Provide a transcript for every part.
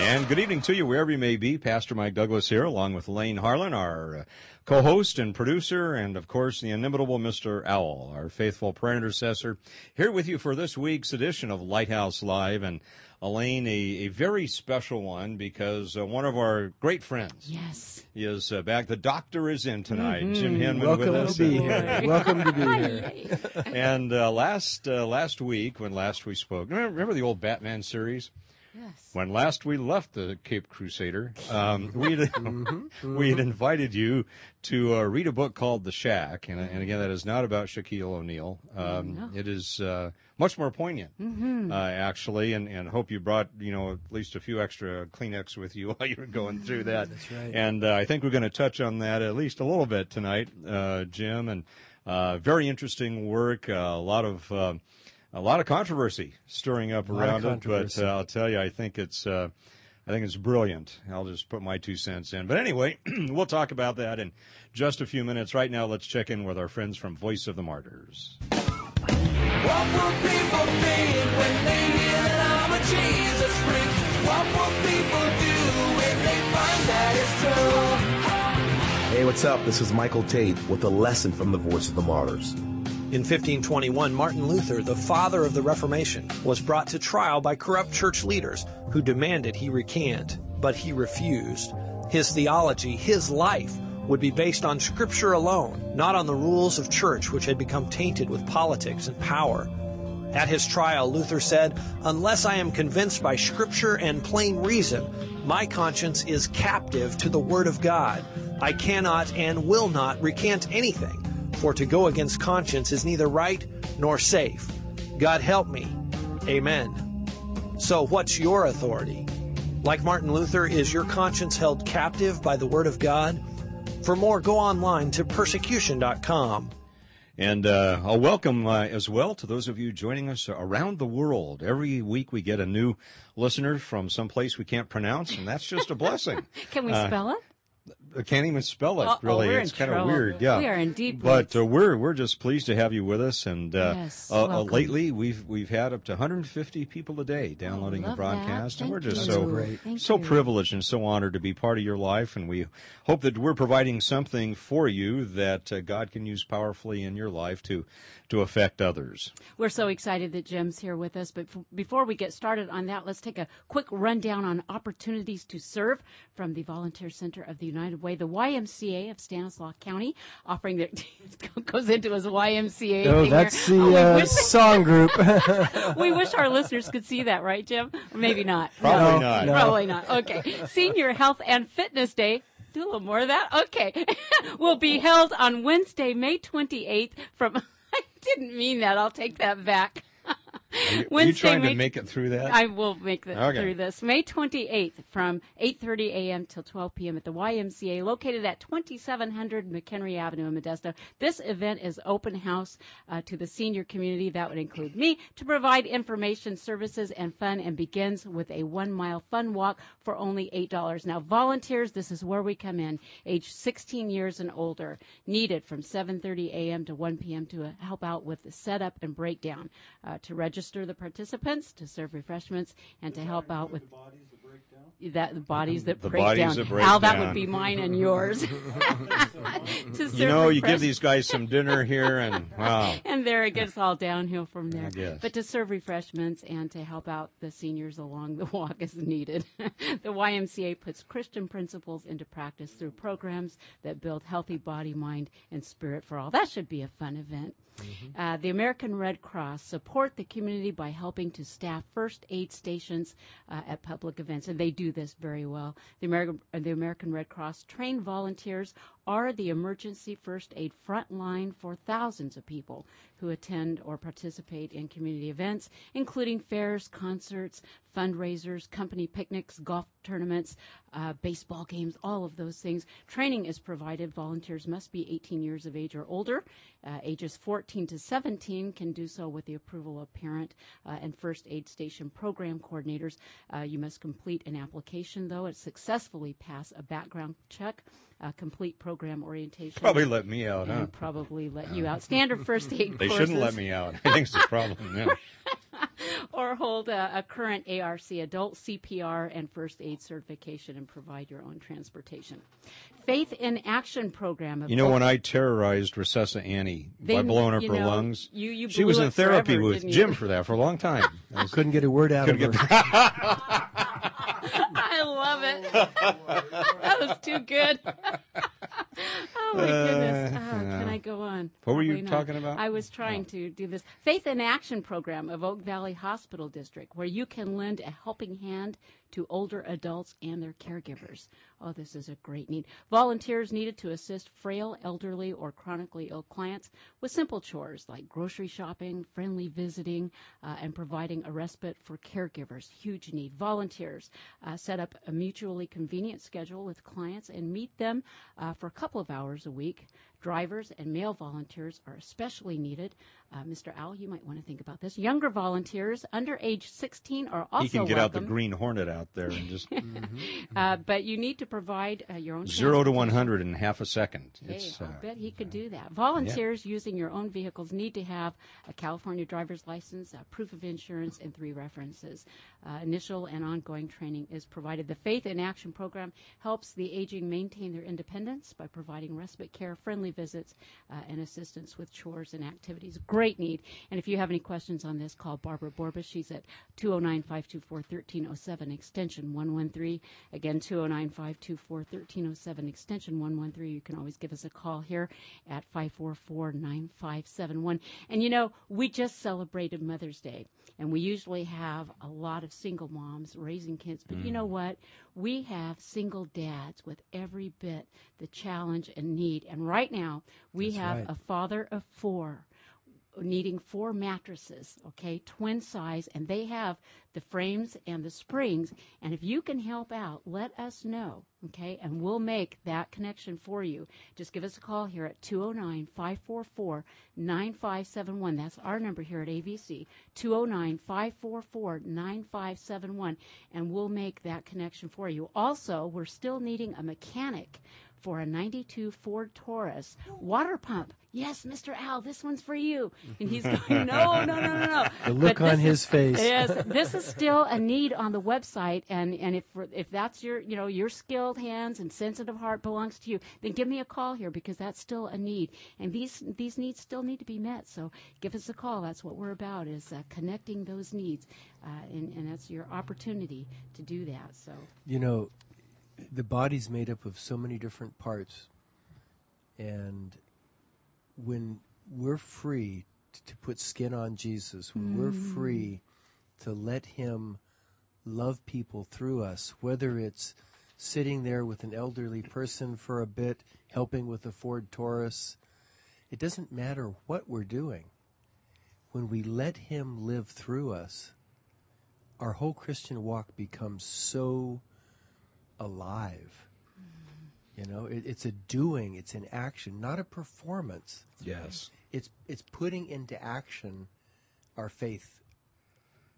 And good evening to you, wherever you may be. Pastor Mike Douglas here, along with Lane Harlan, our uh, co-host and producer, and of course the inimitable Mr. Owl, our faithful prayer intercessor, here with you for this week's edition of Lighthouse Live. And Elaine, a, a very special one because uh, one of our great friends Yes. is uh, back. The doctor is in tonight. Jim Henman Welcome with us. to be here. Welcome to be here. And uh, last uh, last week, when last we spoke, remember, remember the old Batman series? Yes. When last we left the Cape Crusader, um, we we had invited you to uh, read a book called The Shack, and, and again, that is not about Shaquille O'Neal. Um, It is uh, much more poignant, uh, actually, and, and hope you brought you know at least a few extra Kleenex with you while you were going through that. That's right. And uh, I think we're going to touch on that at least a little bit tonight, uh, Jim, and uh, very interesting work. Uh, a lot of um a lot of controversy stirring up around it, but uh, I'll tell you, I think it's uh, I think it's brilliant. I'll just put my two cents in. But anyway, we'll talk about that in just a few minutes. Right now, let's check in with our friends from Voice of the Martyrs. What will people think when they hear that I'm a Jesus freak? What will people do when they find that it's true? Hey, what's up? This is Michael Tate with a lesson from the Voice of the Martyrs. In 1521, Martin Luther, the father of the Reformation, was brought to trial by corrupt church leaders who demanded he recant, but he refused. His theology, his life, would be based on Scripture alone, not on the rules of church which had become tainted with politics and power. At his trial, Luther said, Unless I am convinced by Scripture and plain reason, my conscience is captive to the Word of God. I cannot and will not recant anything, for to go against conscience is neither right nor safe. God help me. Amen. So, what's your authority? Like Martin Luther, is your conscience held captive by the Word of God? For more, go online to persecution.com. And uh, a welcome uh, as well to those of you joining us around the world. Every week we get a new listener from some place we can't pronounce, and that's just a blessing. Can we spell it? I can't even spell it. Uh-oh, really, we're it's in kind of weird. Yeah, We are in deep But uh, we're we're just pleased to have you with us. And uh, Yes, uh, uh, lately, we've we've had up to 150 people a day downloading the love that. broadcast, and Thank we're just you. so great. Thank so you. privileged and so honored to be part of your life. And we hope that we're providing something for you that uh, God can use powerfully in your life to to affect others. We're so excited that Jim's here with us. But f- before we get started on that, let's take a quick rundown on opportunities to serve from the Volunteer Center of the United Way, the YMCA of Stanislaus County, offering the goes into his YMCA. Oh, that's there. the Oh, we, uh, wish, song group. we wish our listeners could see that, right, Jim? Maybe not. Probably No, not. no. Probably not. Okay. Senior Health and Fitness Day. Do a little more of that. Okay. will be held on Wednesday, May 28th from, I didn't mean that. I'll take that back. Are you, are you trying May to make it through that? I will make it Okay. through this. May 28th from 8.30 a.m. till 12 p.m. at the YMCA located at 2700 McHenry Avenue in Modesto. This event is open house uh, to the senior community. That would include me to provide information, services, and fun and begins with a one mile fun walk for only $8. Now volunteers, this is where we come in, age 16 years and older, needed from 7.30 a.m. to 1 p.m. to help out with the setup and breakdown, uh, to register the participants, to serve refreshments, and to help out with that the bodies that The break bodies down. that break Al, that down. would be mine and yours. To You know, you give these guys some dinner here, and wow. and there it gets all downhill from there. guess. But to serve refreshments and to help out the seniors along the walk is needed. the YMCA puts Christian principles into practice through programs that build healthy body, mind, and spirit for all. That should be a fun event. Uh, the American Red Cross support the community by helping to staff first aid stations uh, at public events, and they do this very well. The American, the American Red Cross trained volunteers are the emergency first aid front line for thousands of people who attend or participate in community events, including fairs, concerts, fundraisers, company picnics, golf tournaments, uh, baseball games, all of those things. Training is provided. Volunteers must be 18 years of age or older. Uh, ages 14 to 17 can do so with the approval of parent uh, and first aid station program coordinators. Uh, you must complete an application, though, and successfully pass a background check, uh, complete program orientation. Probably let me out, huh? probably let you out. Standard first aid They courses shouldn't let me out. I think it's a problem. Yeah. or hold a, a current ARC adult CPR and first aid certification and provide your own transportation. Faith in Action program. You know, both- when I terrorized Recessa Annie by blowing up her know, lungs, you- you she was in therapy forever, with? Jim for that for a long time. I Couldn't get a word out of her. I love it. that was too good. oh my goodness. Ah, can I go on? What were you Probably not. talking about? I was trying to do this Faith in Action program of Oak Valley Hospital District, where you can lend a helping hand to older adults and their caregivers. Oh, this is a great need. Volunteers needed to assist frail, elderly, or chronically ill clients with simple chores like grocery shopping, friendly visiting, uh, and providing a respite for caregivers. Huge need. Volunteers uh, set up a mutually convenient schedule with clients and meet them uh, for a couple of hours a week. Drivers and male volunteers are especially needed. Uh, Mr. Al, you might want to think about this. Younger volunteers under age 16 are also he can get out the. Green Hornet out there and just Uh, but you need to provide uh, your own zero to one hundred in half a second. Hey, It's, I'll uh, bet he could do that. Volunteers using your own vehicles need to have a California driver's license, proof of insurance, and three references. Uh, initial and ongoing training is provided. The Faith in Action program helps the aging maintain their independence by providing respite care, friendly visits, uh, and assistance with chores and activities. Great need. And if you have any questions on this, call Barbara Borba. She's at 209 524 1307, extension 113. Again, 209 524 1307, extension 113. You can always give us a call here at 544 9571. And you know, we just celebrated Mother's Day, and we usually have a lot of single moms raising kids. But you mm. know what? We have single dads with every bit the challenge and need. And right now, we have right. a father of four needing four mattresses, okay, twin size, and they have the frames and the springs. And if you can help out, let us know, okay, and we'll make that connection for you. Just give us a call here at 209 544 9571. That's our number here at AVC, 209 544 9571, and we'll make that connection for you. Also, we're still needing a mechanic for a 92 Ford Taurus water pump. Yes, Mr. Al, this one's for you. And he's going, no, no, no, no, no. The look on his is- face. Yes, this is still a need on the website, and and if if that's your you know your skilled hands and sensitive heart belongs to you, then give me a call here because that's still a need, and these these needs still need to be met. So give us a call. That's what we're about is uh, connecting those needs, uh, and and that's your opportunity to do that. So You know, the body's made up of so many different parts. And when we're free to put skin on Jesus, when we're mm. free to let Him love people through us, whether it's sitting there with an elderly person for a bit, helping with a Ford Taurus, it doesn't matter what we're doing. When we let Him live through us, our whole Christian walk becomes so alive. You know, it, it's a doing, it's an action, not a performance. yes. It's it's putting into action our faith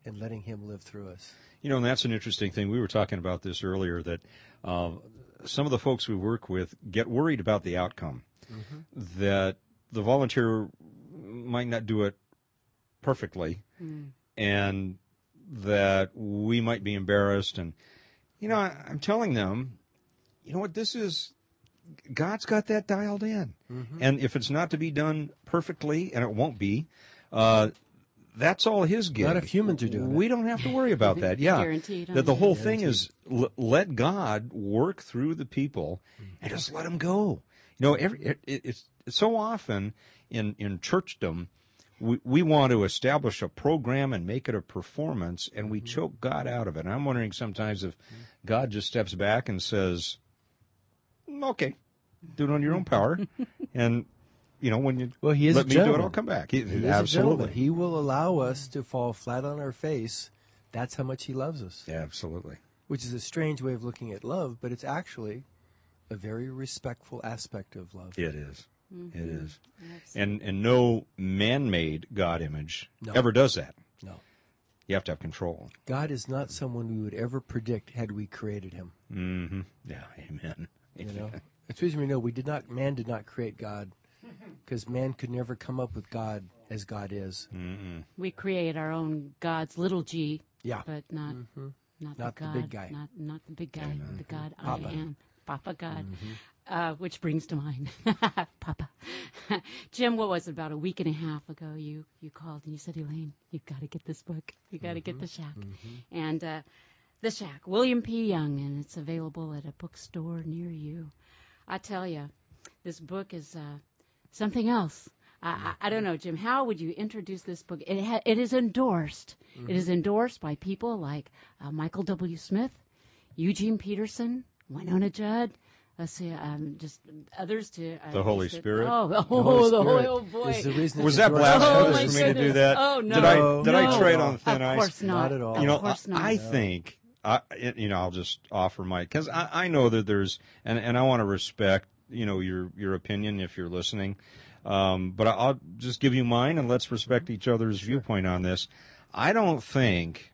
and letting Him live through us. You know, and that's an interesting thing. We were talking about this earlier that uh, some of the folks we work with get worried about the outcome. That the volunteer might not do it perfectly, and that we might be embarrassed. And you know, I, I'm telling them, you know what, this is, God's got that dialed in. And if it's not to be done perfectly, and it won't be, uh, that's all his gift. Not if humans are doing it. We don't have to worry about that. Yeah. Guaranteed, That the huh? whole thing is l- let God work through the people and just let them go. You know, every, it, it- it's, it's so often in, in churchdom, we, we want to establish a program and make it a performance and we choke God out of it. And I'm wondering sometimes if God just steps back and says, "Mm, okay, do it on your own power. and, you know, when you Well, he is let a me do it. I'll come back. He, He absolutely. He will allow us to fall flat on our face. That's how much he loves us. Yeah, absolutely. Which is a strange way of looking at love, but it's actually a very respectful aspect of love. It is. Mm-hmm. It is. And and no man-made God image No. ever does that. No. You have to have control. God is not someone we would ever predict had we created him. Mm-hmm. Yeah. Amen. You know, it's the reason we know we did not. Man did not create God, because man could never come up with God as God is. We create our own gods, little g, Yeah. but not not, Not the the big guy. not not the big guy, the God Papa. I am, Papa God. Uh, which brings to mind Papa. Jim, what was it, about a week and a half ago? You you called and you said, Elaine, you've got to get this book. You got to get the Shack, and uh, the Shack, William P. Young, and it's available at a bookstore near you. I tell you, this book is uh, something else. I, I, don't know, Jim. How would you introduce this book? It ha- it is endorsed. It is endorsed by people like uh, Michael W. Smith, Eugene Peterson, Wynonna Judd Let's see, um, just others to uh, The Holy just Spirit? Oh, oh, The Holy the Spirit oh boy. is the reason Was that endorsed. Oh, blasphemous my for me to do that? Oh, no. Did I did I No. tread on thin of ice? Of course not. Not at all. Of you know, course I, not. I think, I, you know, I'll just offer my, because I, I know that there's, and, and I want to respect, you know, your, your opinion if you're listening. Um, but I'll just give you mine and let's respect each other's viewpoint on this. I don't think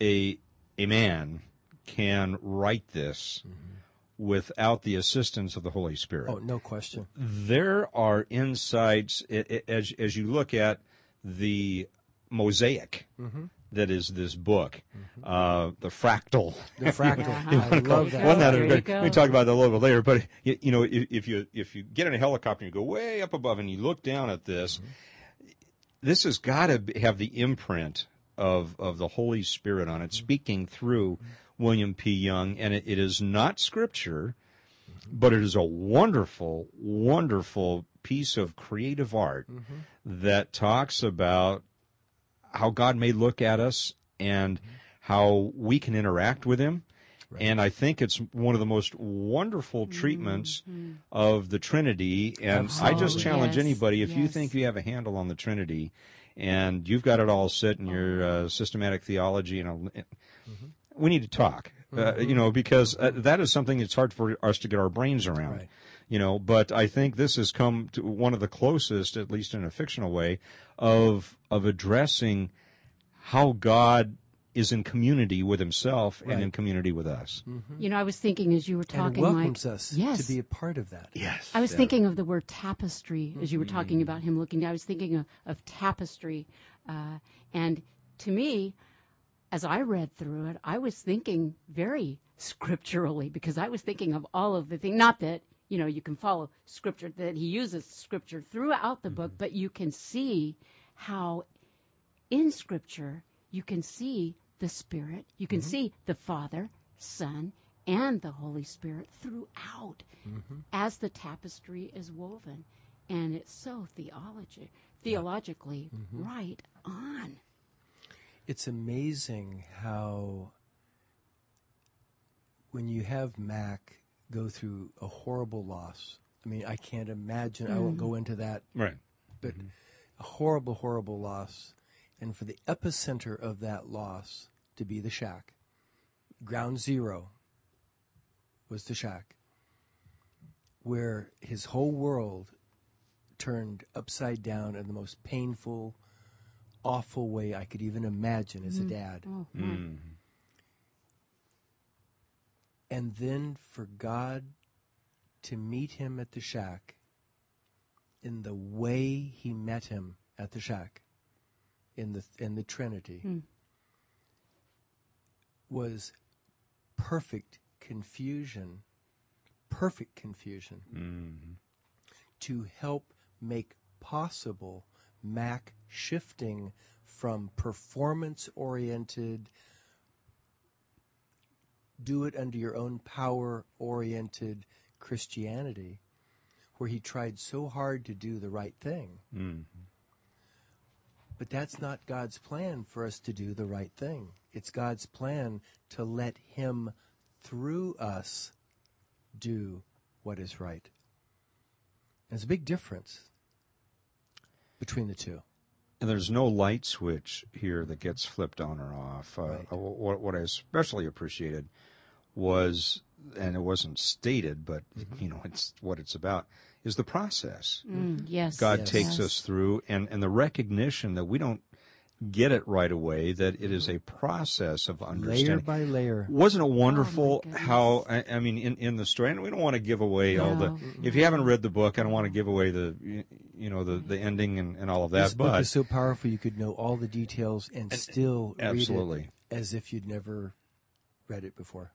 a, a man can write this mm-hmm. without the assistance of the Holy Spirit Oh, no question. there are insights i- i- as as you look at the mosaic mm-hmm. that is this book, mm-hmm. uh, the fractal. The fractal. Yeah. I love that. One that There is you great. talk about that a little bit later, but you, you know, if, if you if you get in a helicopter and you go way up above and you look down at this, this has got to have the imprint of of the Holy Spirit on it, speaking through William P. Young, and it, it is not scripture, but it is a wonderful, wonderful piece of creative art mm-hmm. that talks about how God may look at us and how we can interact with Him. And I think it's one of the most wonderful treatments mm-hmm. of the Trinity. And I just challenge Yes, anybody if you think you have a handle on the Trinity and you've got it all set in your oh. uh, systematic theology, and all- mm-hmm. We need to talk. Uh, you know, because uh, that is something that's hard for us to get our brains around. Right. You know, but I think this has come to one of the closest, at least in a fictional way, of of addressing how God is in community with Himself and in community with us. You know, I was thinking as you were And talking, welcomes Mike. us yes. to be a part of that. Yes, I was thinking of the word tapestry as you were Mm-hmm. talking about him looking. I was thinking of, of tapestry, uh, and to me, as I read through it, I was thinking very scripturally because I was thinking of all of the things. Not that you know you can follow scripture that he uses scripture throughout the book, mm-hmm. but you can see how in scripture you can see the spirit you can mm-hmm. see the father son and the holy spirit throughout mm-hmm. as the tapestry is woven. And it's so theology theologically right on It's amazing how when you have Mac go through a horrible loss. I mean, I can't imagine. I won't go mm-hmm. into that, right. but mm-hmm. a horrible, horrible loss, and for the epicenter of that loss to be the shack, ground zero was the shack, where his whole world turned upside down in the most painful, awful way I could even imagine as a mm. dad. oh my. Mm. And then for God to meet him at the shack in the way he met him at the shack in the in the Trinity hmm. was perfect confusion, perfect confusion, mm-hmm. to help make possible Mac shifting from performance oriented, do it under your own power oriented Christianity, where he tried so hard to do the right thing. Mm-hmm. But that's not God's plan for us to do the right thing. It's God's plan to let Him through us do what is right. There's a big difference between the two. And there's no light switch here that gets flipped on or off. Uh, Right. uh, what, what I especially appreciated was, and it wasn't stated, but Mm-hmm. you know, it's what it's about, is the process. Mm, yes. God Yes. takes Yes. us through, and and the recognition that we don't get it right away, that it is mm-hmm. a process of understanding Layer by layer. Wasn't it oh, wonderful goodness. how I, I mean in, in the story and we don't want to give away all the if you haven't read the book I don't want to give away the you- you know the, mm-hmm. the ending and, and all of that This book but is so powerful you could know all the details and still absolutely. read it as if you'd never read it before.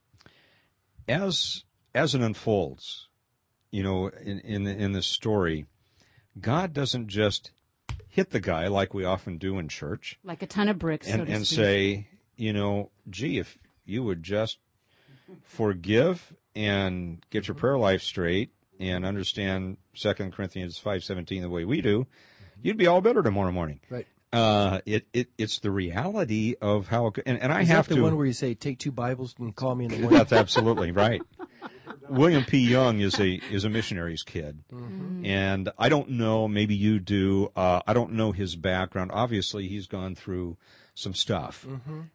as as it unfolds, you know, in in the, in this story, God doesn't just hit the guy like we often do in church Like a ton of bricks, so and to and speak. say, you know, gee, if you would just forgive and get your prayer life straight and understand Second Corinthians five seventeen the way we do, you'd be all better tomorrow morning. Right. Uh, it, it it's the reality of how, it, and, and I Is have that the to. one where you say, take two Bibles and call me in the morning? That's absolutely right. William P. Young is a is a missionary's kid, and I don't know. Maybe you do. Uh, I don't know his background. Obviously, he's gone through some stuff,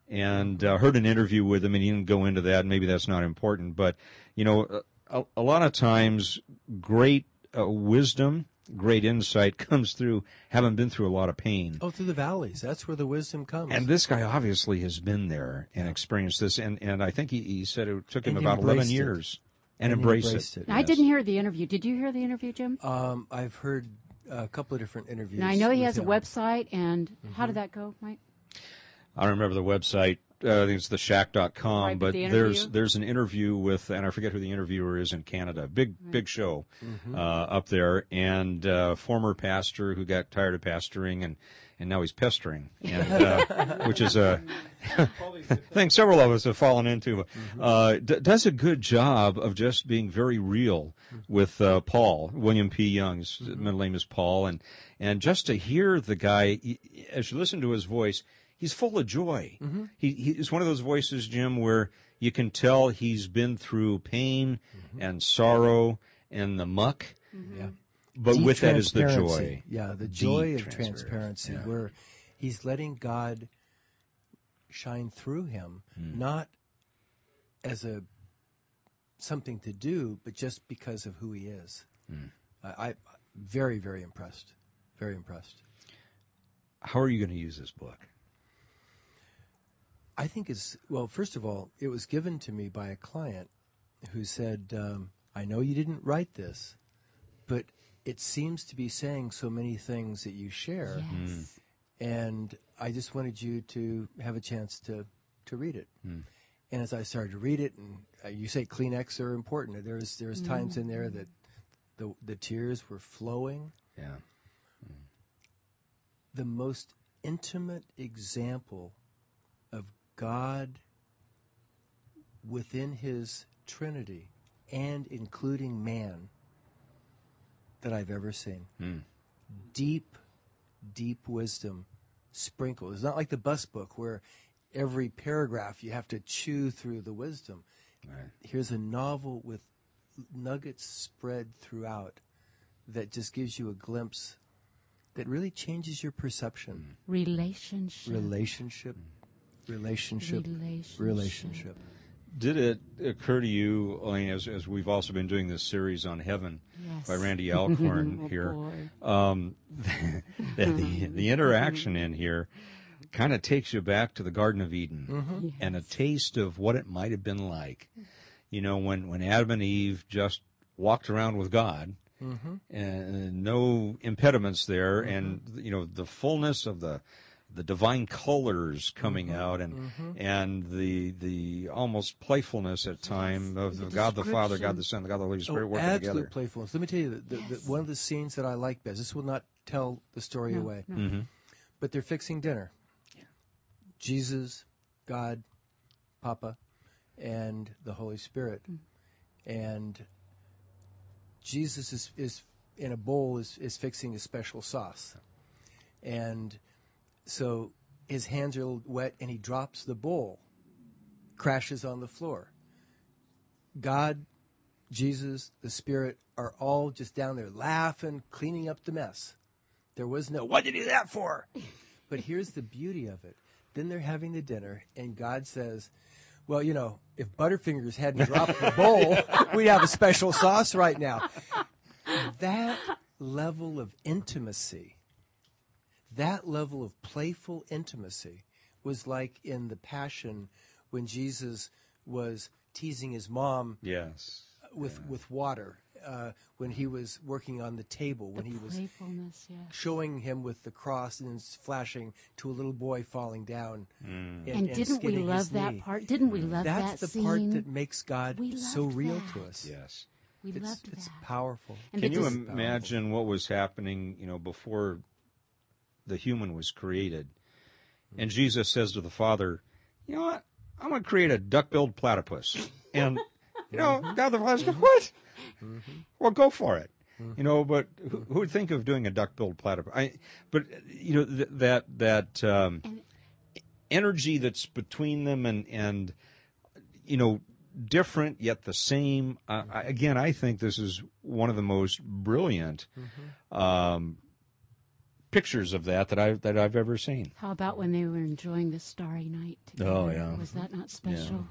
and uh, heard an interview with him, and he didn't go into that. Maybe that's not important, but you know, a, a lot of times, great uh, wisdom, great insight comes through having been through a lot of pain. Oh, through the valleys. That's where the wisdom comes. And this guy obviously has been there and experienced this, and, and I think he, he said it took him And about eleven embraced it. years and, And he embraced, embraced it. it. I didn't hear the interview. Did you hear the interview, Jim? um, I've heard a couple of different interviews. Now I know he with has a website, and Mm-hmm. how did that go, Mike? I don't remember the website. Uh, I think it's theshack.com, Right, but but the there's there's an interview with, and I forget who the interviewer is in Canada. Big big show uh, up there, and uh, former pastor who got tired of pastoring and and now he's pestering, and uh, which is a thing several of us have fallen into. Uh, d- does a good job of just being very real with uh, Paul William P. Young's middle name is Paul, and and just to hear the guy y- as you listen to his voice, he's full of joy. He he's one of those voices, Jim, where you can tell he's been through pain and sorrow and the muck. Yeah. But with that is the joy. Yeah, the joy of transparency, yeah. where he's letting God shine through him, Hmm. not as a something to do, but just because of who he is. Hmm. I, I very very impressed, very impressed. How are you going to use this book? I think it's well. First of all, it was given to me by a client who said, um, "I know you didn't write this, but it seems to be saying so many things that you share, Yes. and I just wanted you to have a chance to to read it." And as I started to read it, and uh, you say Kleenex are important. There's there's times in there that the the tears were flowing. Yeah. the most intimate example of God within his Trinity and including man that I've ever seen. Hmm. Deep, deep wisdom sprinkled. It's not like the bus book where every paragraph you have to chew through the wisdom. Here's a novel with nuggets spread throughout that just gives you a glimpse that really changes your perception. Hmm. Relationship. Relationship, relationship, Relationship. relationship. Did it occur to you, Elaine, as, as we've also been doing this series on heaven Yes. by Randy Alcorn Oh, here, boy. um, the, the, the interaction in here kind of takes you back to the Garden of Eden mm-hmm. and a taste of what it might have been like. You know, when, when Adam and Eve just walked around with God mm-hmm. and no impediments there mm-hmm. and, you know, the fullness of the, the divine colors coming mm-hmm. out and mm-hmm. and the the almost playfulness at time of the God the Father, God the Son, God the Holy Oh, Spirit working absolute together. playfulness. Let me tell you, the, the, the, one of the scenes that I like best. This will not tell the story No, away, no. Mm-hmm. but they're fixing dinner. Jesus, God, Papa, and the Holy Spirit, mm. and Jesus is, is in a bowl is, is fixing a special sauce, and so his hands are wet, and he drops the bowl, crashes on the floor. God, Jesus, the Spirit are all just down there laughing, cleaning up the mess. There was no, what did you do that for? But here's the beauty of it. Then they're having the dinner, and God says, well, you know, if Butterfingers hadn't dropped the bowl, we'd have a special sauce right now. That level of intimacy, that level of playful intimacy was like in the Passion when Jesus was teasing his mom Yes. with with water uh, when he was working on the table when the he was playfulness, yeah. showing him with the cross and flashing to a little boy falling down and, And didn't we love that knee. part? Didn't we love that part? that's that the part that makes god so real that. to us Yes. we it's, loved it's that. powerful And Can you dis- imagine what was happening, you know, before the human was created? And Jesus says to the Father, "You know what? I'm going to create a duck-billed platypus." And you know, God the Father goes, "What? Well, go for it." You know, but who, who would think of doing a duck-billed platypus? I, but you know th- that that um, energy that's between them and and you know different yet the same. Uh, I, again, I think this is one of the most brilliant um, pictures of that that I've that I've ever seen. How about when they were enjoying the starry night together? Oh, yeah. Was that not special?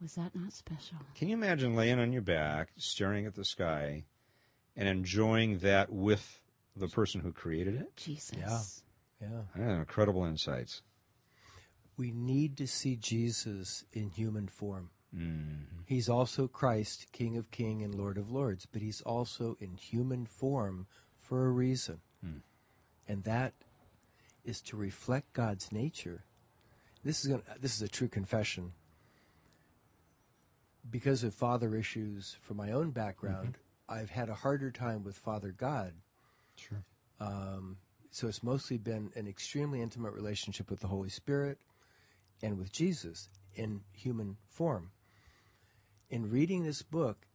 Was that not special? Can you imagine laying on your back, staring at the sky, and enjoying that with the person who created it? Jesus. Yeah. yeah Yeah, incredible insights. we need to see jesus in human form Mm-hmm. he's also christ king of king and lord of lords but he's also in human form for a reason Hmm. and that is to reflect god's nature this is gonna, this is a true confession because of father issues from my own background i've had a harder time with father god Sure. um, so it's mostly been an extremely intimate relationship with the Holy Spirit and with Jesus in human form. In reading this book,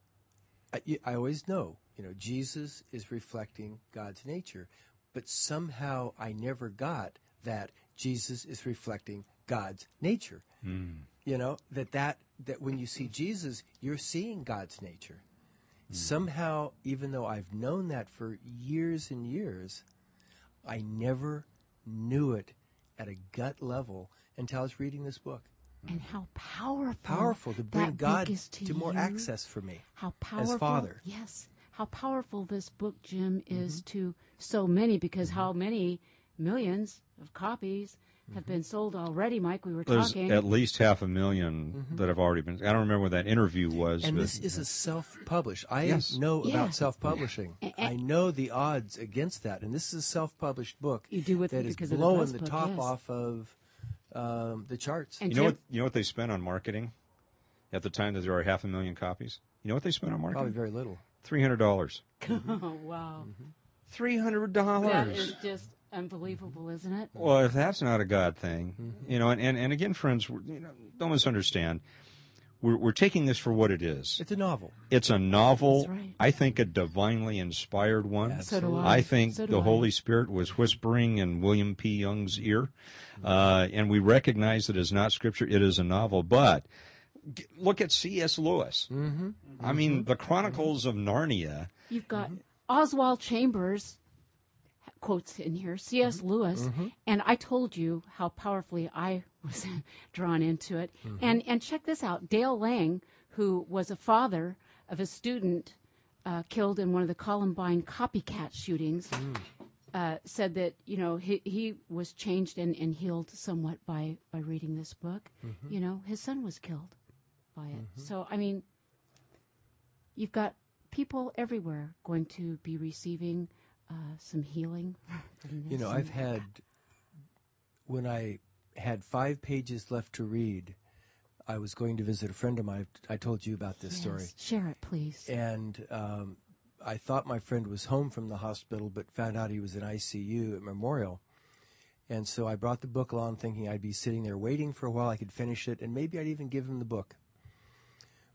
I, I always know, you know, Jesus is reflecting God's nature, but somehow I never got that Jesus is reflecting God's nature. Hmm. You know that that that when you see Jesus, you're seeing God's nature. Hmm. Somehow, even though I've known that for years and years, I never knew it at a gut level until I was reading this book. And how powerful. Powerful to bring that God is to, to more access for me. How powerful. Father. Yes. How powerful this book, Jim, is Mm-hmm. to so many because how many millions of copies have Mm-hmm. been sold already, Mike? We were There's talking. at least half a 1000000 that have already been. I don't remember what that interview was. And but this is a self-published. I Yes. know Yeah. about self-publishing. I know the odds against that, and this is a self-published book. You do with that it is because of the blowing Buzz the book, top yes. off of um, the charts. And you know Jim- what? You know what they spent on marketing at the time that there were half a million copies. You know what they spent on marketing? Probably marketing? very little. Three hundred dollars. oh, wow. Three hundred That dollars. is just unbelievable, isn't it? Well, if that's not a God thing, you know, and, and, and again, friends, we're- you know, don't misunderstand. We're, we're taking this for what it is. It's a novel. It's a novel. That's right. I think a divinely inspired one. So do I. I think So do the I. Holy Spirit was whispering in William P. Young's ear, uh, and we recognize that it is not Scripture; it is a novel. But g- look at C.S. Lewis. Mm-hmm. I mean, mm-hmm. the Chronicles of Narnia. You've got mm-hmm. Oswald Chambers quotes in here, C.S. Mm-hmm. Lewis, and I told you how powerfully I was drawn into it. And and check this out, Dale Lang, who was a father of a student uh, killed in one of the Columbine copycat shootings, mm. uh, said that you know he he was changed and, and healed somewhat by by reading this book. You know, his son was killed by it. So I mean, you've got people everywhere going to be receiving uh, some healing. You know, I've had when I had five pages left to read, I was going to visit a friend of mine. I told you about this story. Share it, please. And um, I thought my friend was home from the hospital, but found out he was in ICU at Memorial. And so I brought the book along thinking I'd be sitting there waiting for a while I could finish it, and maybe I'd even give him the book.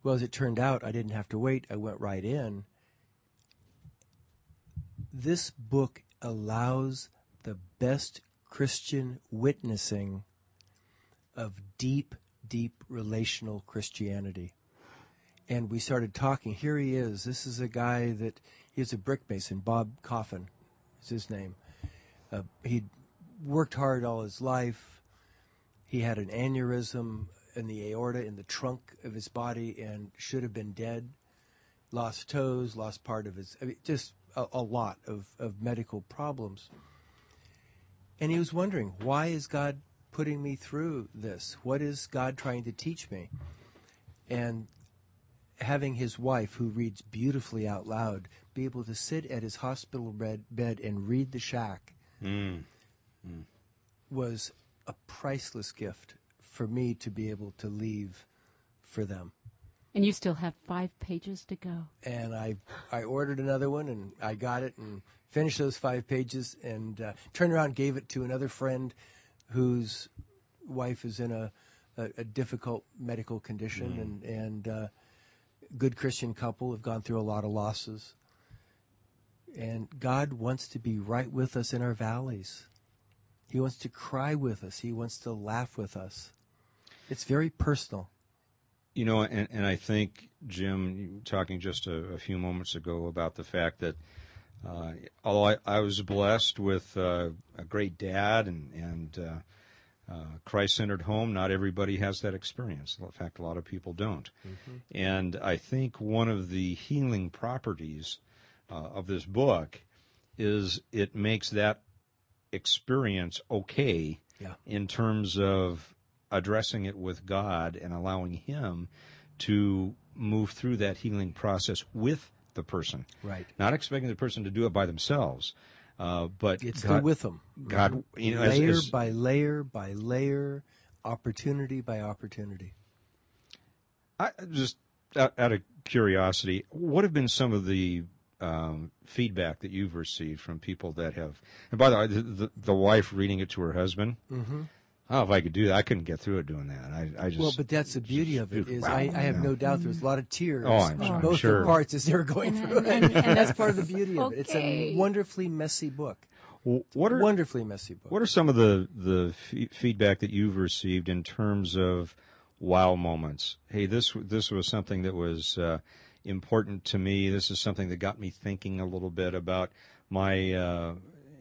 Well, as it turned out, I didn't have to wait. I went right in. This book allows the best Christian witnessing of deep, deep relational Christianity. And we started talking. Here he is. This is a guy that he's a brick mason. Bob Coffin is his name. Uh, he'd worked hard all his life. He had an aneurysm in the aorta in the trunk of his body and should have been dead. Lost toes, lost part of his, I mean, just a, a lot of, of medical problems. And he was wondering, why is God putting me through this? What is God trying to teach me? And having his wife, who reads beautifully out loud, be able to sit at his hospital bed, bed and read the shack mm. Mm. was a priceless gift for me to be able to leave for them. And you still have five pages to go. And I, I ordered another one and I got it and finished those five pages and uh, turned around and gave it to another friend whose wife is in a, a, a difficult medical condition and, and uh, good Christian couple have gone through a lot of losses. And God wants to be right with us in our valleys. He wants to cry with us. He wants to laugh with us. It's very personal. You know, and, and I think, Jim, you were talking just a, a few moments ago about the fact that uh, although I, I was blessed with uh, a great dad and, and uh, uh, Christ centered home, not everybody has that experience. In fact, a lot of people don't. And I think one of the healing properties uh, of this book is it makes that experience okay Yeah. in terms of addressing it with God and allowing Him to move through that healing process with the person. Right. Not expecting the person to do it by themselves, uh, but It's God, with them. God, you know, as- layer as- by layer by layer, opportunity by opportunity. I just out, out of curiosity, what have been some of the um, feedback that you've received from people that have? And by the way, the, the, the wife reading it to her husband. Mm-hmm. Oh, if I could do that, I couldn't get through it doing that. I, I just Well, but that's the beauty of it is I, I have no doubt there's a lot of tears Oh, I'm- on I'm both sure. the parts as they're going through it, and, that's part of the beauty of it. It's a wonderfully messy book. W- what are Wonderfully messy book. What are some of the the f- feedback that you've received in terms of wow moments? Hey, this this was something that was uh, important to me. This is something that got me thinking a little bit about my uh,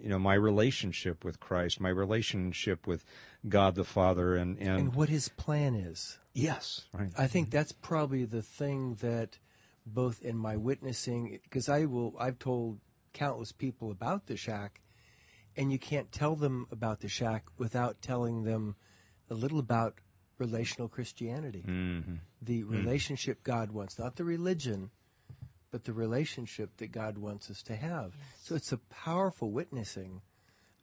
you know my relationship with Christ, my relationship with God the Father, and and, and what his plan is. yes, right. I think mm-hmm. that's probably the thing that both in my witnessing because I will I've told countless people about the shack and you can't tell them about the shack without telling them a little about relational Christianity. Mm-hmm. The mm-hmm. relationship God wants, not the religion, but the relationship that God wants us to have. So it's a powerful witnessing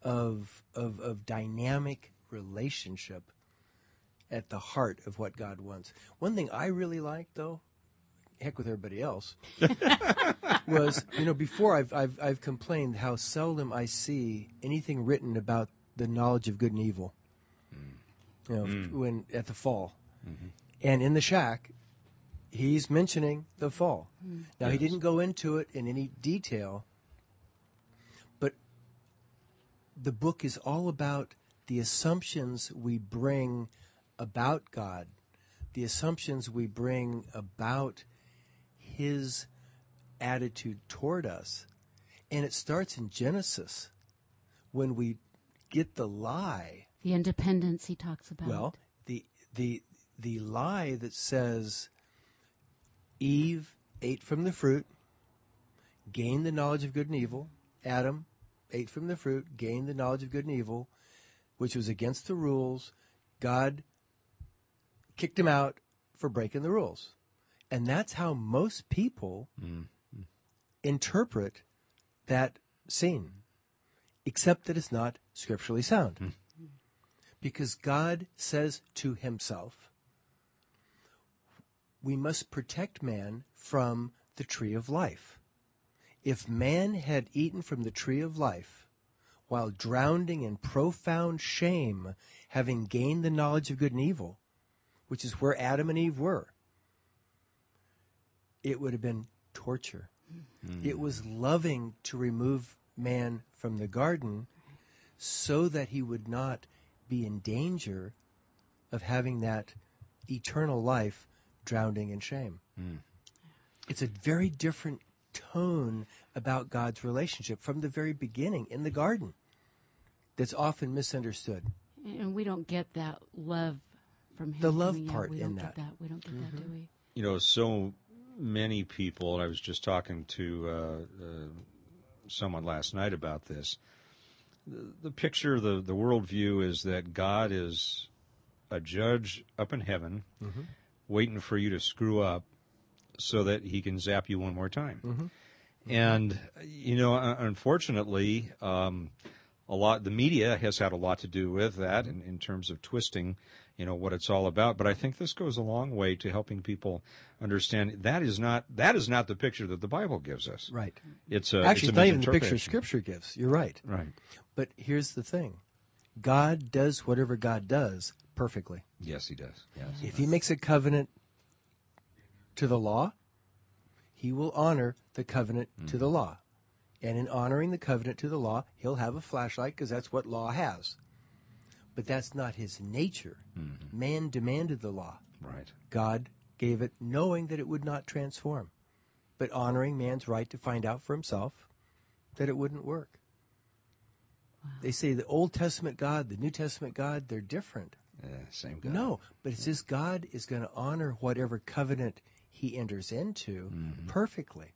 of of of dynamic relationship at the heart of what God wants. One thing I really liked, though, heck with everybody else, was you know before I've, I've I've complained how seldom I see anything written about the knowledge of good and evil. Hmm. You know, hmm. when at the fall, mm-hmm. and in the shack, he's mentioning the fall. Hmm. Now he didn't go into it in any detail, but the book is all about the assumptions we bring about God, the assumptions we bring about His attitude toward us. And it starts in Genesis when we get the lie. The independence he talks about. Well, the the the lie that says Eve ate from the fruit, gained the knowledge of good and evil. Adam ate from the fruit, gained the knowledge of good and evil, which was against the rules. God kicked him out for breaking the rules. And that's how most people mm-hmm. interpret that scene, except that it's not scripturally sound. Mm-hmm. Because God says to himself, we must protect man from the tree of life. If man had eaten from the tree of life, while drowning in profound shame, having gained the knowledge of good and evil, which is where Adam and Eve were, it would have been torture. Hmm. It was loving to remove man from the garden so that he would not be in danger of having that eternal life drowning in shame. It's a very different tone about God's relationship from the very beginning in the garden that's often misunderstood. And we don't get that love from him. The love coming out. part we in don't that. Get that. We don't get that, do we? you know, so many people, and I was just talking to uh, uh, someone last night about this. The, the picture, the, the worldview is that God is a judge up in heaven, waiting for you to screw up so that he can zap you one more time. And, you know, unfortunately, um, a lot, the media has had a lot to do with that in, in terms of twisting, you know, what it's all about. But I think this goes a long way to helping people understand that is not, that is not the picture that the Bible gives us. Right. It's a, Actually, it's not even the picture. Scripture gives. You're right. Right. But here's the thing God does whatever God does perfectly. Yes, he does. Yes. If he makes a covenant to the law, he will honor the covenant to the mm-hmm. law. And in honoring the covenant to the law, he'll have a flashlight because that's what law has. But that's not his nature. Mm-hmm. Man demanded the law. Right. God gave it knowing that it would not transform, but honoring man's right to find out for himself that it wouldn't work. They say the Old Testament God, the New Testament God, they're different. Yeah, same guy. No, but it says God is going to honor whatever covenant he enters into mm-hmm. perfectly.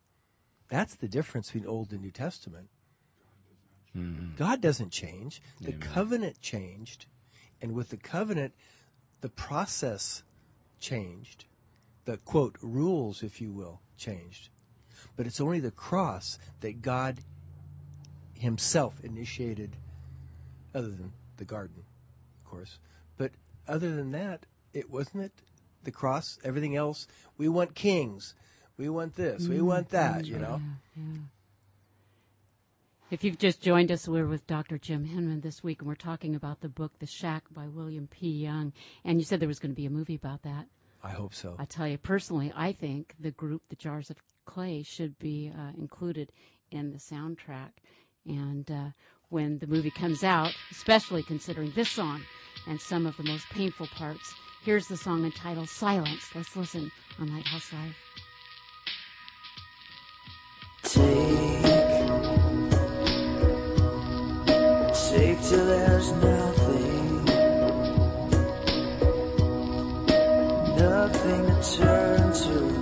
That's the difference between Old and New Testament. Mm-hmm. God doesn't change. The covenant changed. And with the covenant, the process changed. The quote, rules, if you will, changed. But it's only the cross that God himself initiated, other than the garden, of course. But other than that, it wasn't it the cross. Everything else, we want kings, we want this, we want that. You know, If you've just joined us, we're with Dr. Jim Henman this week, and we're talking about the book The Shack by William P. Young. And you said there was going to be a movie about that. I hope so. I tell you, personally, I think the group, The Jars of Clay, should be uh, included in the soundtrack. And uh, when the movie comes out, especially considering this song and some of the most painful parts, here's the song entitled Silence. Let's listen on Lighthouse Live. Take take till there's nothing, nothing to turn to,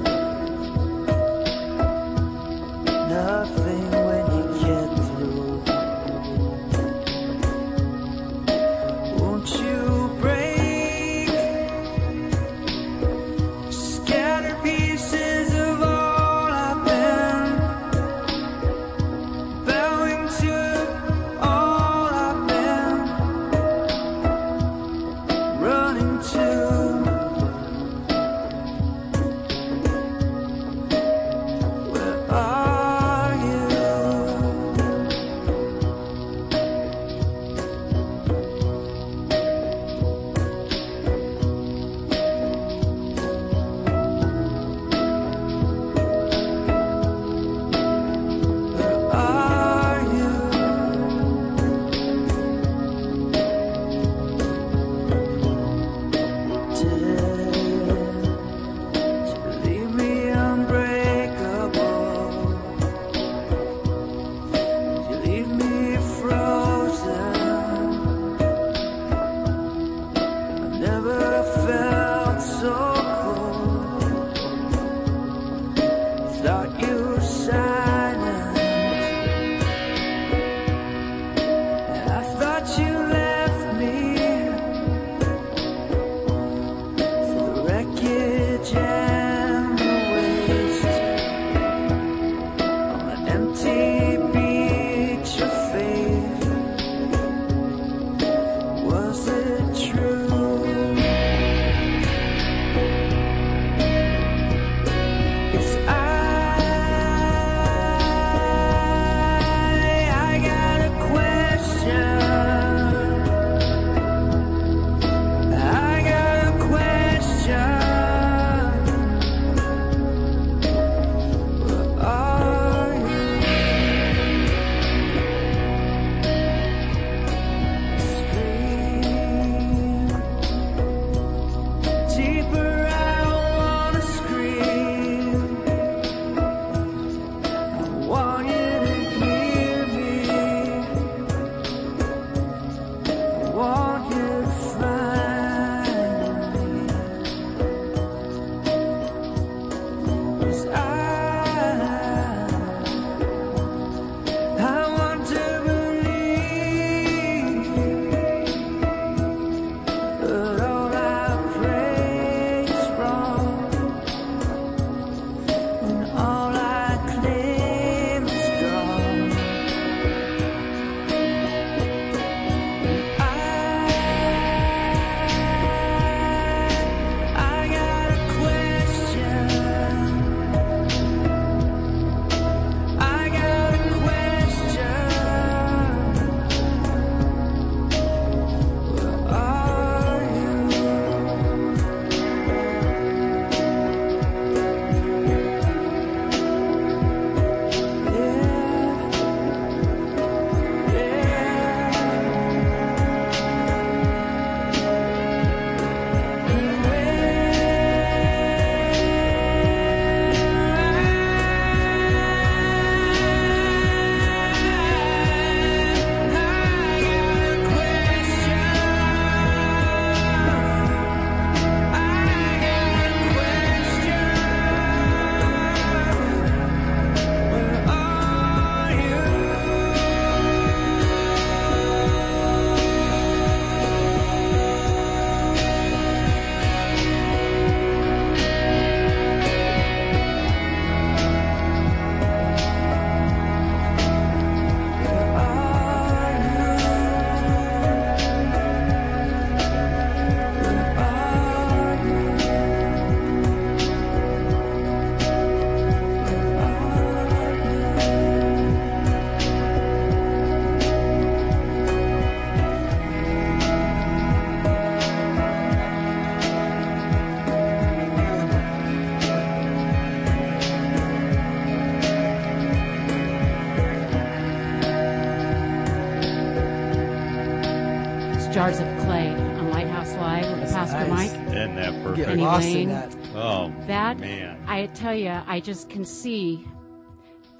I tell you, I just can see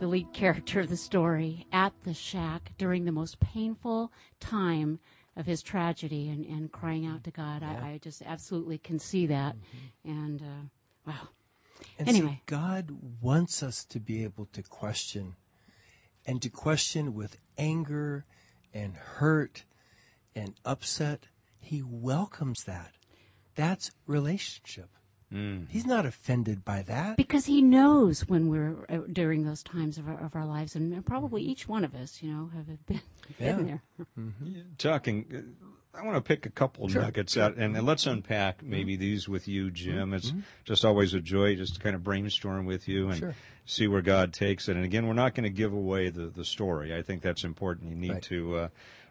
the lead character of the story at the shack during the most painful time of his tragedy and, and crying out to God. I, I just absolutely can see that. And uh, wow. And Anyway. see, God wants us to be able to question and to question with anger and hurt and upset. He welcomes that. That's relationship. He's not offended by that. Because he knows when we're uh, during those times of our, of our lives, and probably each one of us, you know, have been, Yeah. been there. talking uh, i want to pick a couple nuggets out and, and let's unpack maybe these with you jim. It's just always a joy just to kind of brainstorm with you and Sure. see where god takes it. And again we're not going to give away the, the story. I think that's important. You need Right. to uh,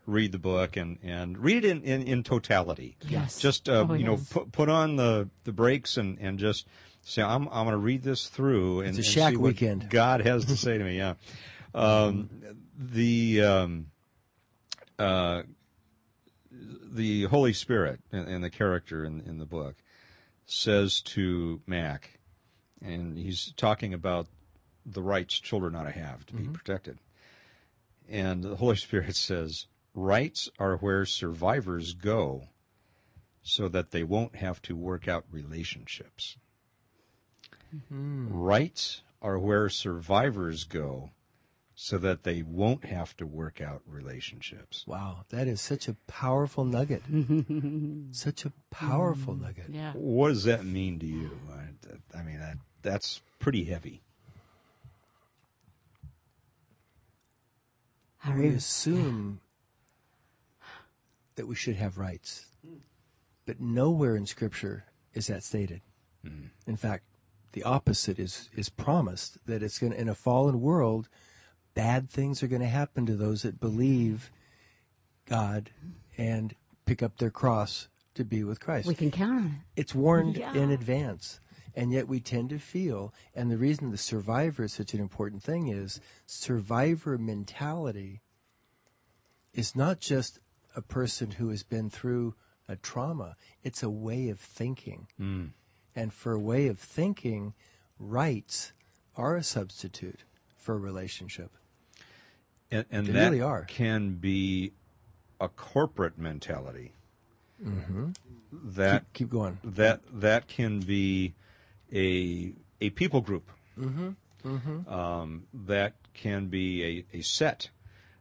read the book and, and read it in, in, in totality Yes. just uh, Oh, you know yes. put, put on the, the brakes and, and just say i'm, I'm going to read this through and, It's a and shack see what god has to say to me yeah um, the um, uh, the Holy Spirit and, and the character in, in the book says to Mac, and he's talking about the rights children ought to have to be protected. And the Holy Spirit says, rights are where survivors go so that they won't have to work out relationships. Mm-hmm. Rights are where survivors go so that they won't have to work out relationships. Wow, that is such a powerful nugget. such a powerful mm-hmm. nugget. Yeah. What does that mean to you? I, I mean, that, that's pretty heavy. We assume that we should have rights, but nowhere in Scripture is that stated. Hmm. In fact, the opposite is is promised that it's going to, in a fallen world, bad things are going to happen to those that believe God and pick up their cross to be with Christ. We can count on it. It's warned Yeah. in advance. And yet we tend to feel, and the reason the survivor is such an important thing is survivor mentality is not just a person who has been through a trauma, it's a way of thinking. And for a way of thinking, rights are a substitute for a relationship. And, and They that really are. can be a corporate mentality. That Keep going. that that can be a a people group. Mm-hmm. Um, that can be a, a set,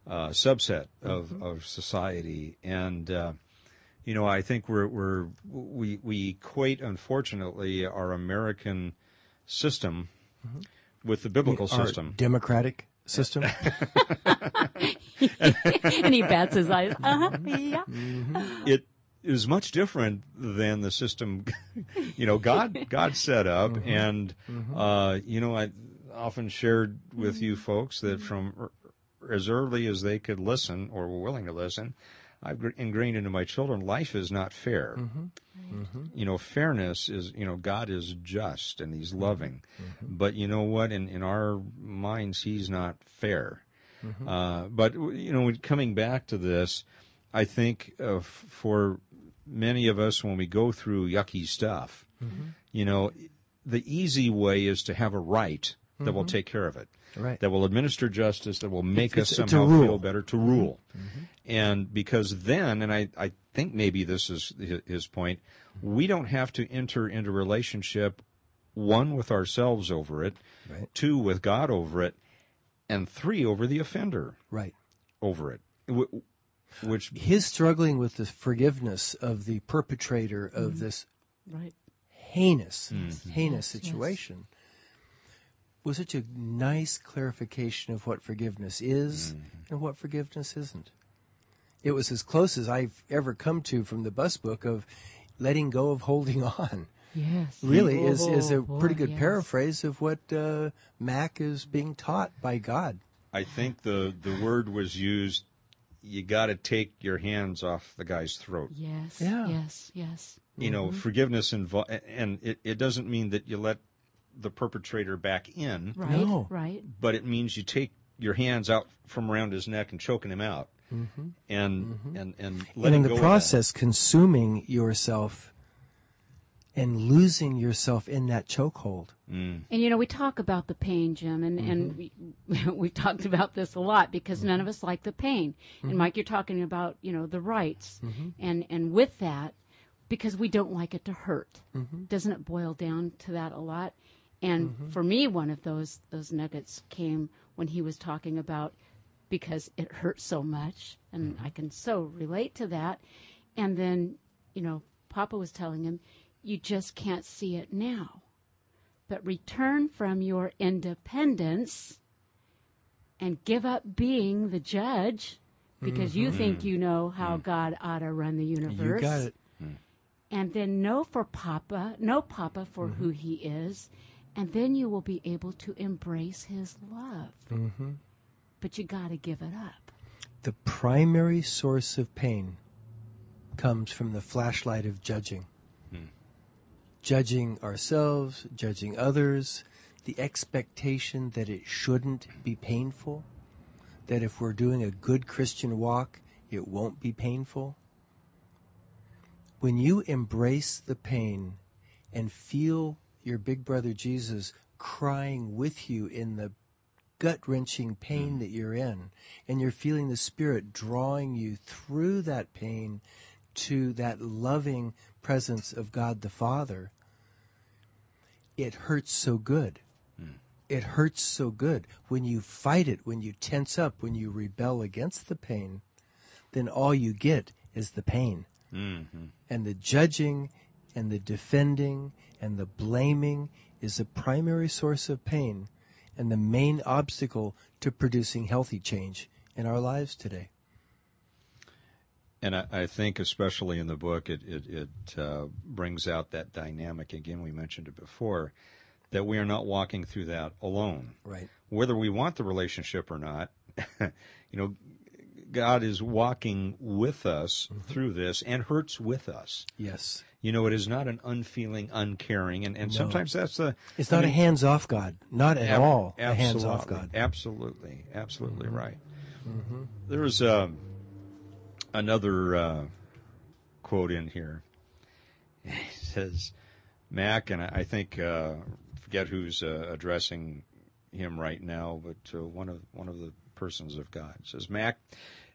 uh, subset of, Mm-hmm. of society, and uh, you know I think we're we're we we equate unfortunately our American system with the biblical Mm-hmm. Our system. democratic system. and he bats his eyes. Uh-huh. Yeah. it is much different than the system you know god god set up and uh you know i often shared with you folks that from er- as early as they could listen or were willing to listen i've ingrained into my children life is not fair. Mm-hmm. Mm-hmm. You know fairness is you know god is just and he's mm-hmm. loving. But you know what? In in our minds he's not fair. Uh, but you know, coming back to this, I think uh, f- for many of us, when we go through yucky stuff, you know, the easy way is to have a right that will take care of it, Right. that will administer justice, that will make It's- us it's somehow feel better to rule. And because then, and I, I think maybe this is his point, we don't have to enter into relationship one with ourselves over it, Right. two with God over it, and three over the offender right. over it, wh- which his struggling with the forgiveness of the perpetrator of this Right. heinous, Mm-hmm. heinous situation was such a nice clarification of what forgiveness is Mm-hmm. and what forgiveness isn't. It was as close as I've ever come to from the bus book of letting go of holding on. Yes. Really is, is a Oh, pretty good yes. paraphrase of what uh, Mac is being taught by God. I think the the word was used. You got to take your hands off the guy's throat. Yes. Yeah. Yes. Yes. You know, forgiveness invo- and it, it doesn't mean that you let the perpetrator back in, Right. No. Right. but it means you take your hands out from around his neck and choking him out. Mm-hmm. and mm-hmm. and and and letting in the of process, consuming yourself and losing yourself in that chokehold. Mm. And you know, we talk about the pain, Jim, and and mm-hmm. we, we've talked about this a lot because none of us like the pain. And Mike, you're talking about you know the rights, and and with that, because we don't like it to hurt. Doesn't it boil down to that a lot? And mm-hmm. for me, one of those those nuggets came when he was talking about because it hurts so much, and mm-hmm. I can so relate to that. And then, you know, Papa was telling him, you just can't see it now. But return from your independence and give up being the judge because you mm-hmm. think you know how mm. God ought to run the universe. You got it. Mm. And then know for Papa, know Papa for who he is, and then you will be able to embrace his love. Mm-hmm. But you got to give it up. The primary source of pain comes from the flashlight of judging. Hmm. Judging ourselves, judging others, the expectation that it shouldn't be painful, that if we're doing a good Christian walk, it won't be painful. When you embrace the pain and feel your big brother Jesus crying with you in the gut wrenching pain hmm. that you're in, and you're feeling the Spirit drawing you through that pain to that loving presence of God the Father, it hurts so good. Hmm. It hurts so good. When you fight it, when you tense up, when you rebel against the pain, then all you get is the pain. Mm-hmm. And the judging and the defending and the blaming is the primary source of pain and the main obstacle to producing healthy change in our lives today. And I, I think, especially in the book, it it, it uh, brings out that dynamic again. We mentioned it before that we are not walking through that alone. Right. Whether we want the relationship or not, you know, God is walking with us through this and hurts with us. Yes. You know, it is not an unfeeling, uncaring, and, and sometimes that's the. It's I not a hands off God. Not at Ab- all a hands off God. Absolutely, absolutely Mm-hmm. right. There was um, another uh, quote in here. It says, "Mac," and I I think uh, forget who's uh, addressing him right now, but uh, one of one of the persons of God It says, "Mac,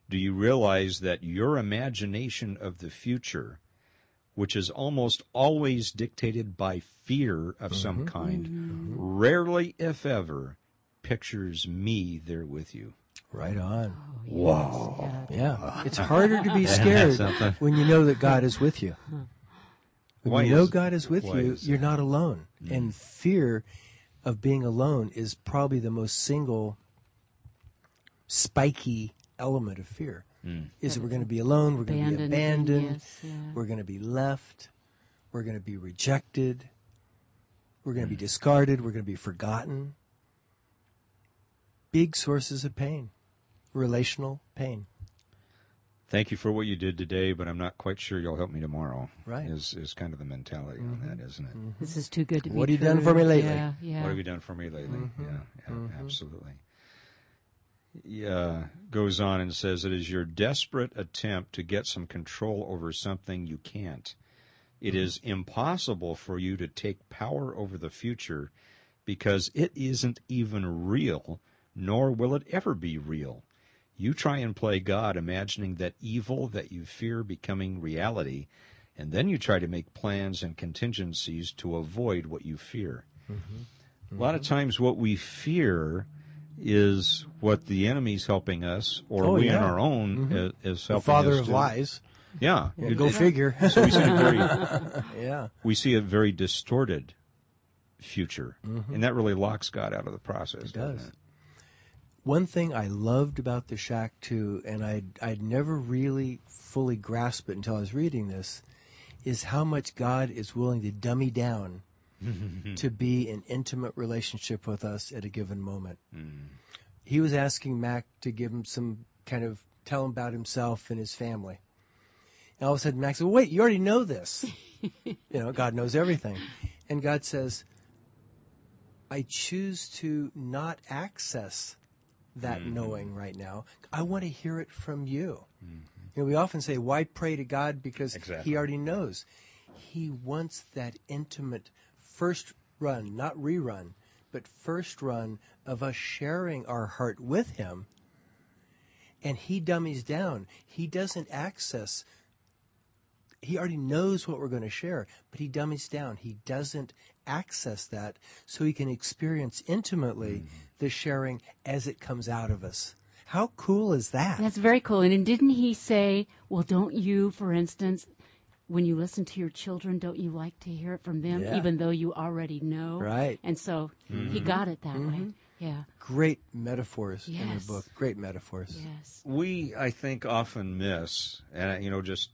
do you realize that your imagination of the future?" which is almost always dictated by fear of some mm-hmm. kind, mm-hmm. rarely, if ever, pictures me there with you. Right on. Oh, wow. Yeah. It's harder to be scared when you know that God is with you. When Why you know is- God is with you, is you're not alone. And mm. fear of being alone is probably the most single spiky element of fear. Hmm. Is that we're going to be alone, we're going to be Abandoned, abandoned, yes, yeah. we're going to be left, we're going to be rejected, we're going to be hmm. discarded, we're going to be forgotten. Big sources of pain, relational pain. Thank you for what you did today, but I'm not quite sure you'll help me tomorrow. Right. Is is kind of the mentality on that, mm-hmm. isn't it? This is too good to be What have you done for me lately? Yeah, yeah. What have you done for me lately? Mm-hmm. Yeah, yeah mm-hmm. absolutely. Uh, goes on and says it is your desperate attempt to get some control over something you can't. It Mm-hmm. is impossible for you to take power over the future because it isn't even real, nor will it ever be real. You try and play God, imagining that evil that you fear becoming reality, and then you try to make plans and contingencies to avoid what you fear. A lot of times, what we fear is what the enemy's helping us, or Oh, we yeah. on our own mm-hmm. is, is The father us of to- lies. Yeah, go it- figure. So we see a very yeah. we see a very distorted future, mm-hmm. and that really locks God out of the process. It doesn't it? One thing I loved about the shack too, and I'd I'd never really fully grasped it until I was reading this, is how much God is willing to dummy down to be in intimate relationship with us at a given moment. He was asking Mac to give him some kind of tell him about himself and his family. And all of a sudden Mac said, well, wait, you already know this. you know, God knows everything. And God says, I choose to not access that Mm-hmm. knowing right now. I want to hear it from you. You know, we often say, "Why pray to God?" Because Exactly. He already knows. He wants that intimate first run, not rerun, but first run of us sharing our heart with Him. And He dummies down. He doesn't access he already knows what we're going to share, but he dummies down. He doesn't access that so he can experience intimately mm. the sharing as it comes out of us. How cool is that? That's very cool. And, didn't he say, well, don't you, for instance, when you listen to your children, don't you like to hear it from them, Yeah. even though you already know? Right. And so he got it that way. Yeah. Great metaphors in your Yes. book. Great metaphors. Yes. we I think often miss, and you know, just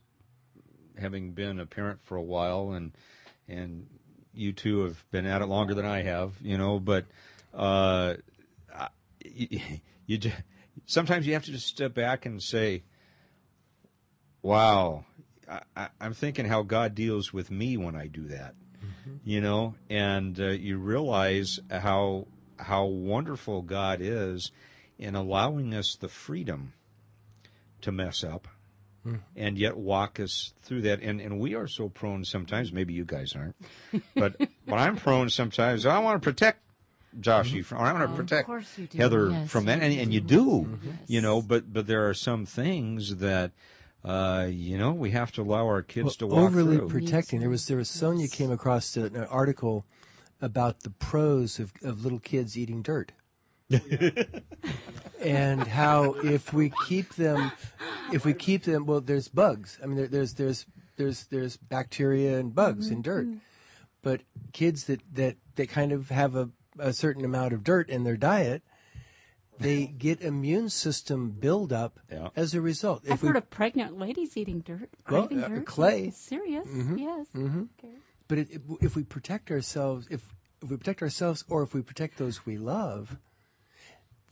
having been a parent for a while, and and you two have been at it longer than I have, you know, but uh, I- you, you ju- sometimes you have to just step back and say, "Wow." I, I, I'm thinking how God deals with me when I do that, mm-hmm. you know, and uh, you realize how how wonderful God is in allowing us the freedom to mess up hmm. and yet walk us through that. And and we are so prone sometimes maybe you guys aren't but but I'm prone sometimes. I want to protect Joshy mm-hmm. from or I want to protect course you do. Heather Yes, from that and, and you mm-hmm. do. do you know? But but there are some things that uh, you know we have to allow our kids to walk overly through. protecting. There was there was Sonia came across an article about the pros of, of little kids eating dirt. and how if we keep them if we keep them well there's bugs i mean there, there's there's there's there's bacteria and bugs in dirt but kids that that that kind of have a, a certain amount of dirt in their diet they get immune system buildup Yeah. as a result I've heard of pregnant ladies eating dirt, Well, craving uh, dirt. clay. It's serious. Mm-hmm. Yes. Mm-hmm. Okay. But it, if we protect ourselves, if if we protect ourselves, or if we protect those we love,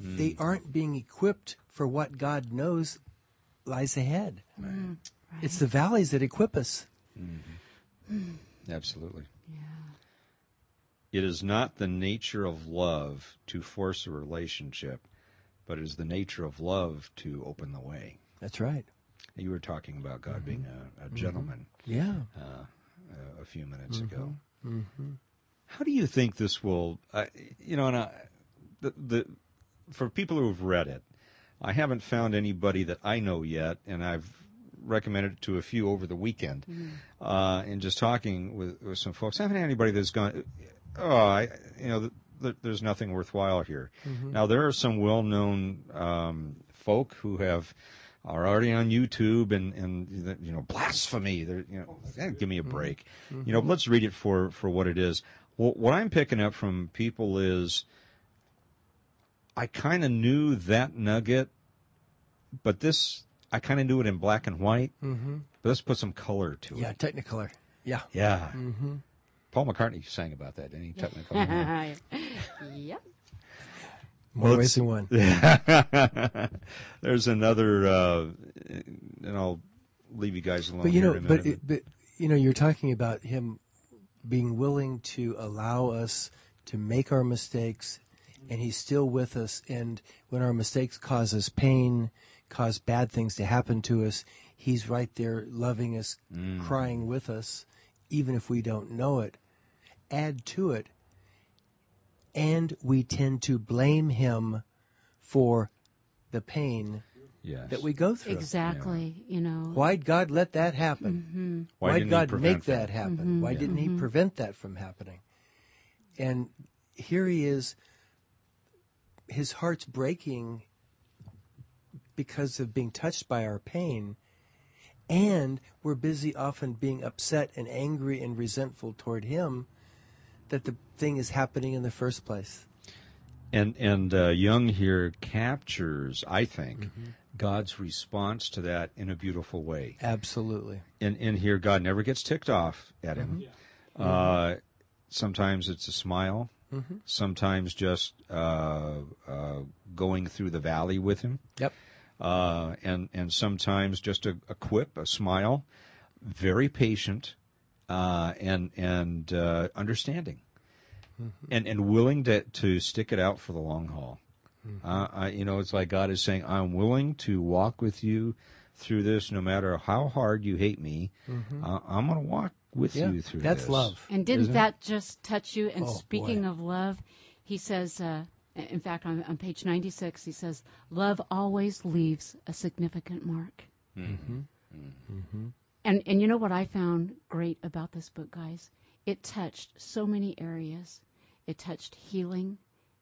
hmm. they aren't being equipped for what God knows lies ahead. Mm-hmm. It's the valleys that equip us. Absolutely. It is not the nature of love to force a relationship, but it is the nature of love to open the way. That's right. You were talking about God being a, a gentleman Yeah. uh, a few minutes ago. How do you think this will, uh, you know, and I, the, the, for people who have read it, I haven't found anybody that I know yet, and I've recommended it to a few over the weekend. Uh, and just talking with, with some folks, I haven't had anybody that's gone, oh, I, you know, there's nothing worthwhile here. Now, there are some well known um, folk who have are already on YouTube and, and you know blasphemy. They're, you know, eh, give me a break. You know, let's read it for for what it is. Well, what I'm picking up from people is, I kind of knew that nugget, but this I kind of knew it in black and white. Mm-hmm. But let's put some color to Yeah. it. Yeah, Technicolor. Yeah. Yeah. Paul McCartney sang about that, didn't he? Technical. yep. More Well, ways than one. There's another, uh, and I'll leave you guys alone. But you here know, in a but it, but you know, you're talking about him being willing to allow us to make our mistakes, and he's still with us. And when our mistakes cause us pain, cause bad things to happen to us, he's right there, loving us, crying with us, even if we don't know it. Add to it, and we tend to blame him for the pain yes. that we go through. Exactly. You know. Why'd God let that happen? Mm-hmm. Why Why'd didn't God make that, happen? Mm-hmm. Why didn't He mm-hmm. prevent that from happening? And here He is, His heart's breaking because of being touched by our pain. And we're busy often being upset and angry and resentful toward Him that the thing is happening in the first place. And and uh, Young here captures, I think, Mm-hmm. God's response to that in a beautiful way. Absolutely. In in here, God never gets ticked off at him. Mm-hmm. Uh, sometimes it's a smile. Mm-hmm. Sometimes just uh, uh, going through the valley with him. Yep. uh, and and sometimes just a, a quip, a smile, very patient, uh, and and uh, understanding, and and willing to to stick it out for the long haul. Uh, I, you know, it's like God is saying, I'm willing to walk with you through this no matter how hard you hate me. Uh, I'm going to walk with Yeah, you through that's this. love. And didn't Isn't it? that just touch you? And Oh, speaking boy. of love, he says, uh, in fact, on, on page 96, he says, Love always leaves a significant mark. Mm-hmm. And, and you know what I found great about this book, guys? It touched so many areas. It touched healing,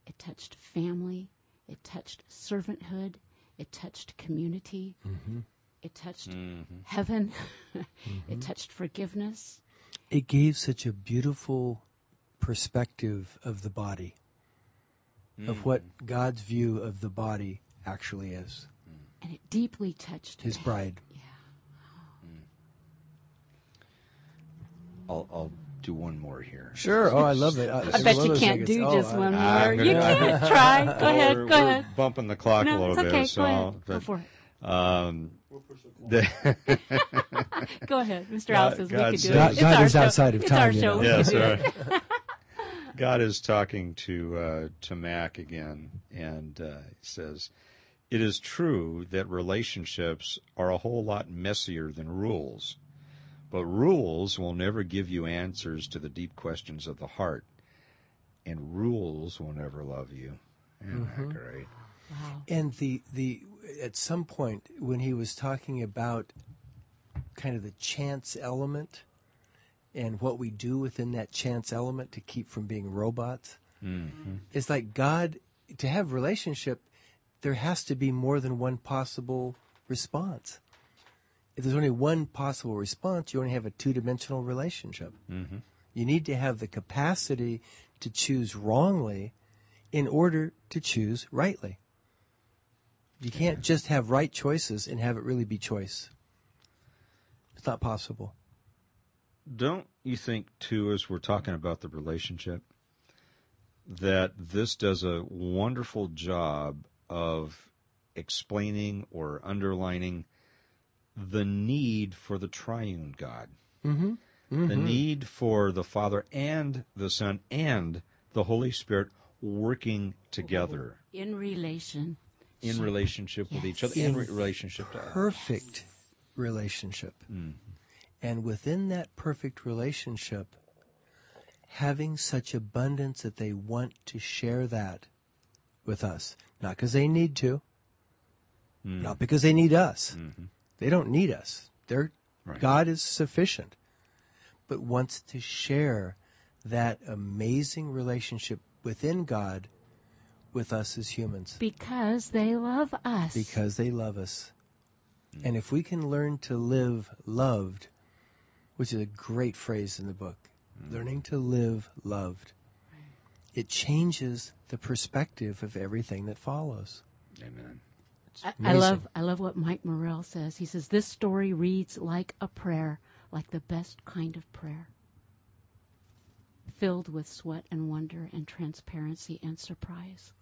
it touched family, it touched servanthood, it touched community, Mm-hmm. it touched mm-hmm. heaven, it mm-hmm. touched forgiveness. It gave such a beautiful perspective of the body, of mm. what God's view of the body actually is. And it deeply touched His bride. Yeah. Mm. I'll, I'll do one more here. Sure. Oh, I love it. I bet you can't do Oh, just one more. I'm you gonna- can't try. Go ahead. Go we're ahead. bumping the clock a little it's okay. bit. So Go I'll- ahead. Go for it. um, the, Go ahead, Mr. Alice says we God can do says- it. God- It's God is show. outside of it's time, our show. yes, can right. God is talking to uh, to Mac again, and uh, he says, "It is true that relationships are a whole lot messier than rules, but rules will never give you answers to the deep questions of the heart, and rules will never love you." Isn't that mm-hmm. great? And the the at some point when he was talking about kind of the chance element and what we do within that chance element to keep from being robots, mm-hmm. it's like God to have relationship. There has to be more than one possible response. If there's only one possible response, you only have a two-dimensional relationship. Mm-hmm. You need to have the capacity to choose wrongly in order to choose rightly. You can't just have right choices and have it really be choice. It's not possible. Don't you think, too, as we're talking about the relationship, that this does a wonderful job of explaining or underlining the need for the triune God? Mm-hmm. The mm-hmm. need for the Father and the Son and the Holy Spirit working together In relation. in relationship with each other, in re- relationship to us. Perfect relationship. Mm-hmm. And within that perfect relationship, having such abundance that they want to share that with us. Not because they need to, mm-hmm. not because they need us. They don't need us. They're, Right. God is sufficient, but wants to share that amazing relationship within God with us as humans Because they love us. because they love us. Mm. And if we can learn to live loved, which is a great phrase in the book, mm. learning to live loved, it changes the perspective of everything that follows. Amen. I, I love I love what Mike Morrell says. He says this story reads like a prayer, like the best kind of prayer. Filled with sweat and wonder and transparency and surprise.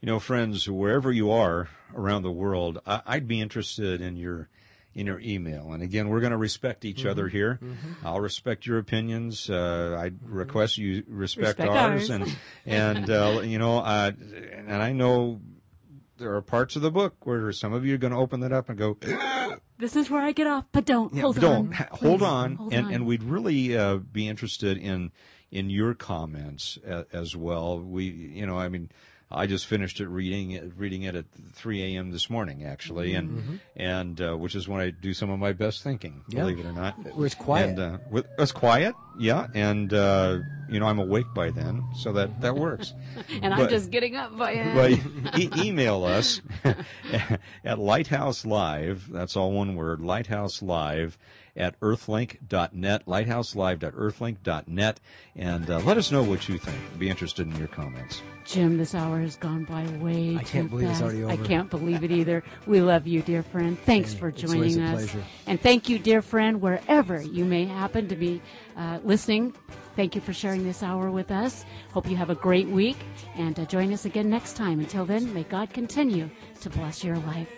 You know, friends, wherever you are around the world, I, I'd be interested in your in your email. And again, we're going to respect each Mm-hmm. other here. I'll respect your opinions. Uh, I request you respect, Respect ours. ours. And and uh, you know, uh, and I know there are parts of the book where some of you are going to open that up and go, This is where I get off, but don't hold don't on. hold on, hold and on. and we'd really uh, be interested in in your comments a, as well. We, you know, I mean, I just finished it reading it, reading it at 3 a.m. this morning, actually, and and uh, which is when I do some of my best thinking, Yeah. believe it or not. Where it's quiet. And, uh, with, it's quiet, yeah, and uh, you know I'm awake by then, so that that works. and I'm just getting up by it. but e- email us at Lighthouse Live. That's all one word. Lighthouse Live at earthlink.net. Lighthouselive.earthlink.net, and uh, let us know what you think. Be interested in your comments. Jim, this hour has gone by way I too can't believe it's fast. already I can't believe it either. We love you, dear friend. Thanks Hey, for it's always joining a us. pleasure. And thank you, dear friend, wherever you may happen to be uh, listening. Thank you for sharing this hour with us. Hope you have a great week and uh, join us again next time. Until then, may God continue to bless your life.